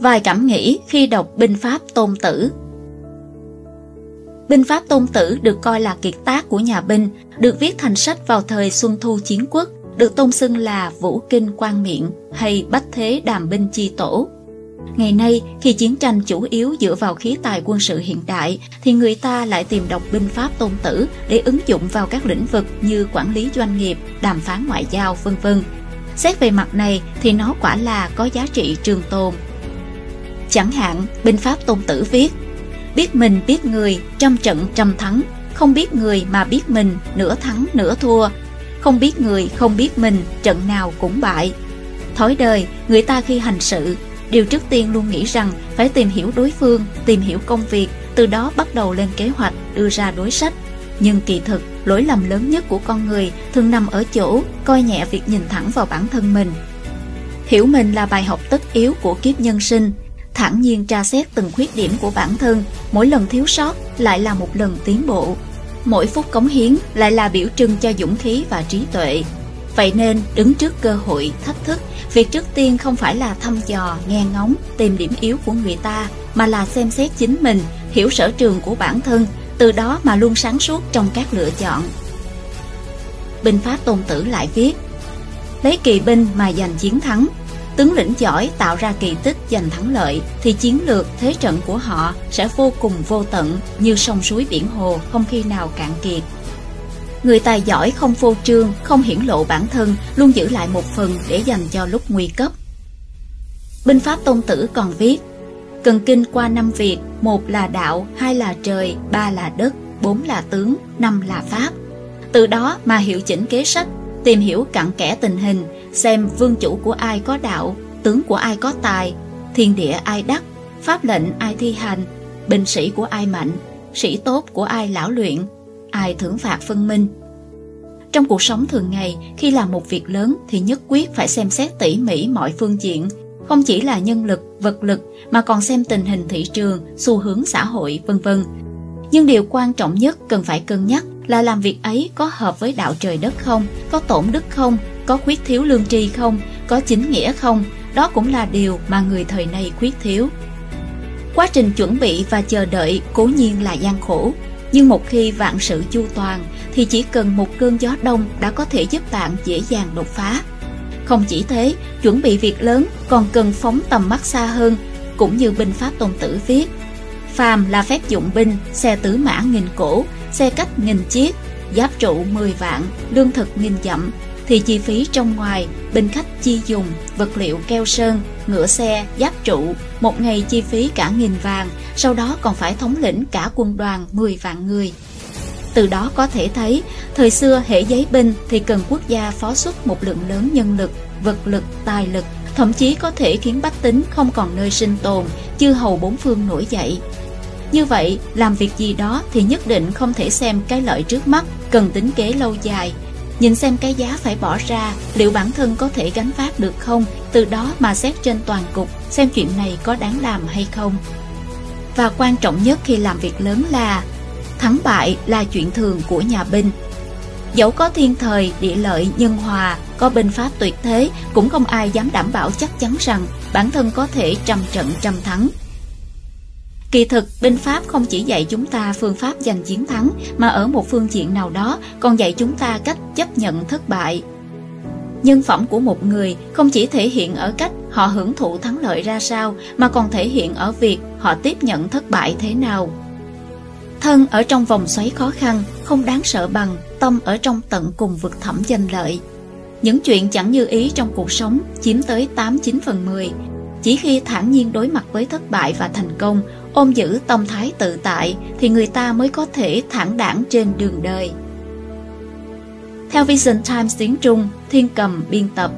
Vài cảm nghĩ khi đọc binh pháp tôn tử Binh pháp tôn tử được coi là kiệt tác của nhà binh, được viết thành sách vào thời Xuân Thu Chiến Quốc, được tôn xưng là Vũ Kinh Quan Miệng hay Bách Thế Đàm Binh Chi Tổ. Ngày nay, khi chiến tranh chủ yếu dựa vào khí tài quân sự hiện đại, thì người ta lại tìm đọc binh pháp tôn tử để ứng dụng vào các lĩnh vực như quản lý doanh nghiệp, đàm phán ngoại giao, vân vân. Xét về mặt này thì nó quả là có giá trị trường tồn. Chẳng hạn, binh pháp tôn tử viết Biết mình biết người, trăm trận trăm thắng, không biết người mà biết mình, nửa thắng nửa thua. Không biết người, không biết mình, trận nào cũng bại. Thói đời, người ta khi hành sự Điều trước tiên luôn nghĩ rằng phải tìm hiểu đối phương, tìm hiểu công việc, từ đó bắt đầu lên kế hoạch, đưa ra đối sách. Nhưng kỳ thực, lỗi lầm lớn nhất của con người thường nằm ở chỗ coi nhẹ việc nhìn thẳng vào bản thân mình. Hiểu mình là bài học tất yếu của kiếp nhân sinh, thản nhiên tra xét từng khuyết điểm của bản thân, mỗi lần thiếu sót lại là một lần tiến bộ. Mỗi phút cống hiến lại là biểu trưng cho dũng khí và trí tuệ. Vậy nên, đứng trước cơ hội, thách thức, Việc trước tiên không phải là thăm dò, nghe ngóng, tìm điểm yếu của người ta, mà là xem xét chính mình, hiểu sở trường của bản thân, từ đó mà luôn sáng suốt trong các lựa chọn. Binh pháp tôn tử lại viết Lấy kỳ binh mà giành chiến thắng Tướng lĩnh giỏi tạo ra kỳ tích giành thắng lợi Thì chiến lược, thế trận của họ sẽ vô cùng vô tận Như sông suối biển hồ không khi nào cạn kiệt Người tài giỏi không phô trương, không hiển lộ bản thân, luôn giữ lại một phần để dành cho lúc nguy cấp. Binh pháp tôn tử còn viết, cần kinh qua năm việc, một là đạo, hai là trời, ba là đất, bốn là tướng, năm là pháp. Từ đó mà hiệu chỉnh kế sách, tìm hiểu cặn kẽ tình hình, xem vương chủ của ai có đạo, tướng của ai có tài, thiên địa ai đắc, pháp lệnh ai thi hành, binh sĩ của ai mạnh, sĩ tốt của ai lão luyện, ai thưởng phạt phân minh. Trong cuộc sống thường ngày, khi làm một việc lớn thì nhất quyết phải xem xét tỉ mỉ mọi phương diện, không chỉ là nhân lực, vật lực mà còn xem tình hình thị trường, xu hướng xã hội, vân vân. Nhưng điều quan trọng nhất cần phải cân nhắc là làm việc ấy có hợp với đạo trời đất không, có tổn đức không, có khuyết thiếu lương tri không, có chính nghĩa không, đó cũng là điều mà người thời nay khuyết thiếu. Quá trình chuẩn bị và chờ đợi cố nhiên là gian khổ, nhưng một khi vạn sự chu toàn thì chỉ cần một cơn gió đông đã có thể giúp bạn dễ dàng đột phá. Không chỉ thế, chuẩn bị việc lớn còn cần phóng tầm mắt xa hơn, cũng như binh pháp tôn tử viết. Phàm là phép dụng binh, xe tứ mã nghìn cổ, xe cách nghìn chiếc, giáp trụ 10 vạn, lương thực nghìn dặm, thì chi phí trong ngoài, binh khách chi dùng, vật liệu keo sơn, ngựa xe, giáp trụ, một ngày chi phí cả nghìn vàng, sau đó còn phải thống lĩnh cả quân đoàn 10 vạn người. Từ đó có thể thấy, thời xưa hệ giấy binh thì cần quốc gia phó xuất một lượng lớn nhân lực, vật lực, tài lực, thậm chí có thể khiến bách tính không còn nơi sinh tồn, chư hầu bốn phương nổi dậy. Như vậy, làm việc gì đó thì nhất định không thể xem cái lợi trước mắt, cần tính kế lâu dài, Nhìn xem cái giá phải bỏ ra, liệu bản thân có thể gánh vác được không, từ đó mà xét trên toàn cục, xem chuyện này có đáng làm hay không. Và quan trọng nhất khi làm việc lớn là thắng bại là chuyện thường của nhà binh. Dẫu có thiên thời, địa lợi, nhân hòa, có binh pháp tuyệt thế, cũng không ai dám đảm bảo chắc chắn rằng bản thân có thể trăm trận trăm thắng, Kỳ thực, binh pháp không chỉ dạy chúng ta phương pháp giành chiến thắng, mà ở một phương diện nào đó còn dạy chúng ta cách chấp nhận thất bại. Nhân phẩm của một người không chỉ thể hiện ở cách họ hưởng thụ thắng lợi ra sao, mà còn thể hiện ở việc họ tiếp nhận thất bại thế nào. Thân ở trong vòng xoáy khó khăn, không đáng sợ bằng tâm ở trong tận cùng vực thẳm danh lợi. Những chuyện chẳng như ý trong cuộc sống chiếm tới 8-9 phần 10. Chỉ khi thản nhiên đối mặt với thất bại và thành công, ôm giữ tâm thái tự tại thì người ta mới có thể thẳng đảng trên đường đời. Theo Vision Times tiếng Trung, Thiên Cầm biên tập